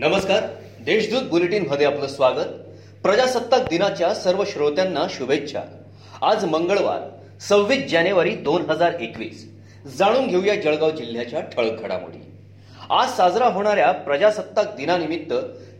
नमस्कार. देशदूत बुलेटिनमध्ये आपलं स्वागत. प्रजासत्ताक दिनाच्या सर्व श्रोत्यांना शुभेच्छा. आज मंगळवार सव्वीस जानेवारी दोन हजार एकवीस. जाणून घेऊया जळगाव जिल्ह्याच्या ठळक घडामोडी आज साजरा होणाऱ्या प्रजासत्ताक दिनानिमित्त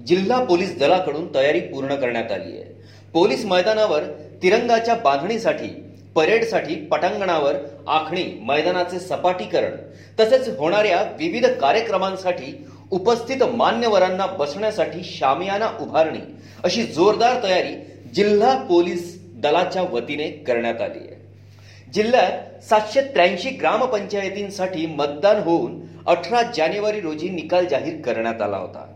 जिल्हा पोलीस दलाकडून तयारी पूर्ण करण्यात आली आहे. पोलीस मैदानावर तिरंगाच्या बांधणीसाठी परेडसाठी पटांगणावर आखणी मैदानाचे सपाटीकरण तसेच होणाऱ्या विविध कार्यक्रमांसाठी उपस्थित मान्यवरांना बसण्यासाठी शामियाना उभारणी अशी जोरदार तयारी जिल्हा पोलीस दलाच्या वतीने करण्यात आली आहे. जिल्ह्यात सातशे त्र्याऐंशी ग्रामपंचायतींसाठी मतदान होऊन अठरा जानेवारी रोजी निकाल जाहीर करण्यात आला होता.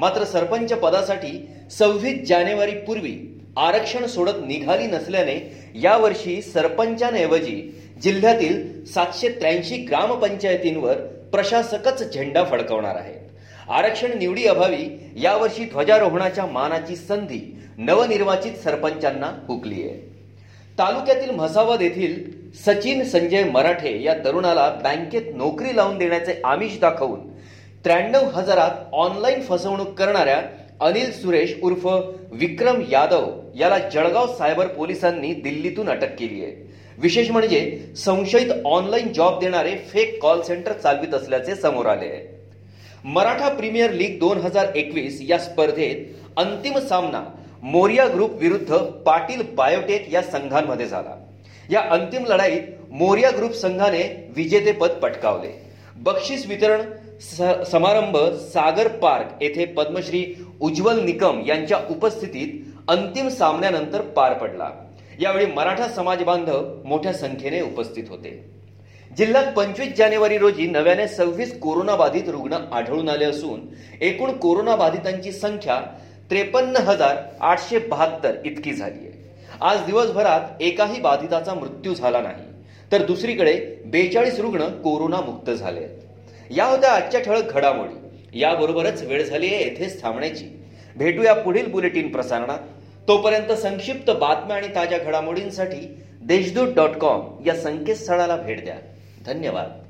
मात्र सरपंच पदासाठी सव्वीस जानेवारी पूर्वी आरक्षण सोडत निघाली नसल्याने यावर्षी सरपंचांऐवजी जिल्ह्यातील सातशे त्र्याऐंशी ग्रामपंचायतींवर प्रशासकच झेंडा फडकवणार आहेत. आरक्षण निवडी अभावी यावर्षी ध्वजारोहणाच्या मानाची संधी नवनिर्वाचित सरपंचांना हुकली आहे. तालुक्यातील म्हसावद येथील सचिन संजय मराठे या तरुणाला बँकेत नोकरी लावून देण्याचे आमिष दाखवून त्र्याण्णव हजारात ऑनलाईन फसवणूक करणाऱ्या अनिल सुरेश उर्फ विक्रम यादव याला जळगाव सायबर पोलिसांनी दिल्लीतून अटक केली आहे. विशेष म्हणजे संशयित ऑनलाईन जॉब देणारे फेक कॉल सेंटर चालवित असल्याचे समोर आले आहे. मराठा प्रीमियर लीग दोन हजार एकवीस या स्पर्धेत अंतिम सामना मोरिया ग्रुप विरुद्ध पाटील बायोटेक या संघांमध्ये झाला. या अंतिम लढाईत मोरिया ग्रुप संघाने विजेतेपद पटकावले. बक्षीस वितरण समारंभ सागर पार्क येथे पद्मश्री उज्ज्वल निकम यांच्या उपस्थितीत अंतिम सामन्यानंतर पार पडला. यावेळी मराठा समाज बांधव मोठ्या संख्येने उपस्थित होते. जिल्ह्यात पंचवीस जानेवारी रोजी नव्याने सव्वीस कोरोनाबाधित रुग्ण आढळून आले असून एकूण कोरोनाबाधितांची संख्या त्रेपन्न हजार आठशे बहात्तर इतकी झाली आहे. आज दिवसभरात एकाही बाधिताचा मृत्यू झाला नाही. तर दुसरीकडे बेचाळीस रुग्ण कोरोनामुक्त झाले आहेत. या होत्या आजच्या ठळक घडामोडी. याबरोबरच वेळ झाली आहे येथेच थांबण्याची. भेटूया पुढील बुलेटिन प्रसारणात. तोपर्यंत संक्षिप्त बातम्या आणि ताज्या घडामोडींसाठी देशदूत डॉट कॉम या संकेतस्थळाला भेट द्या. धन्यवाद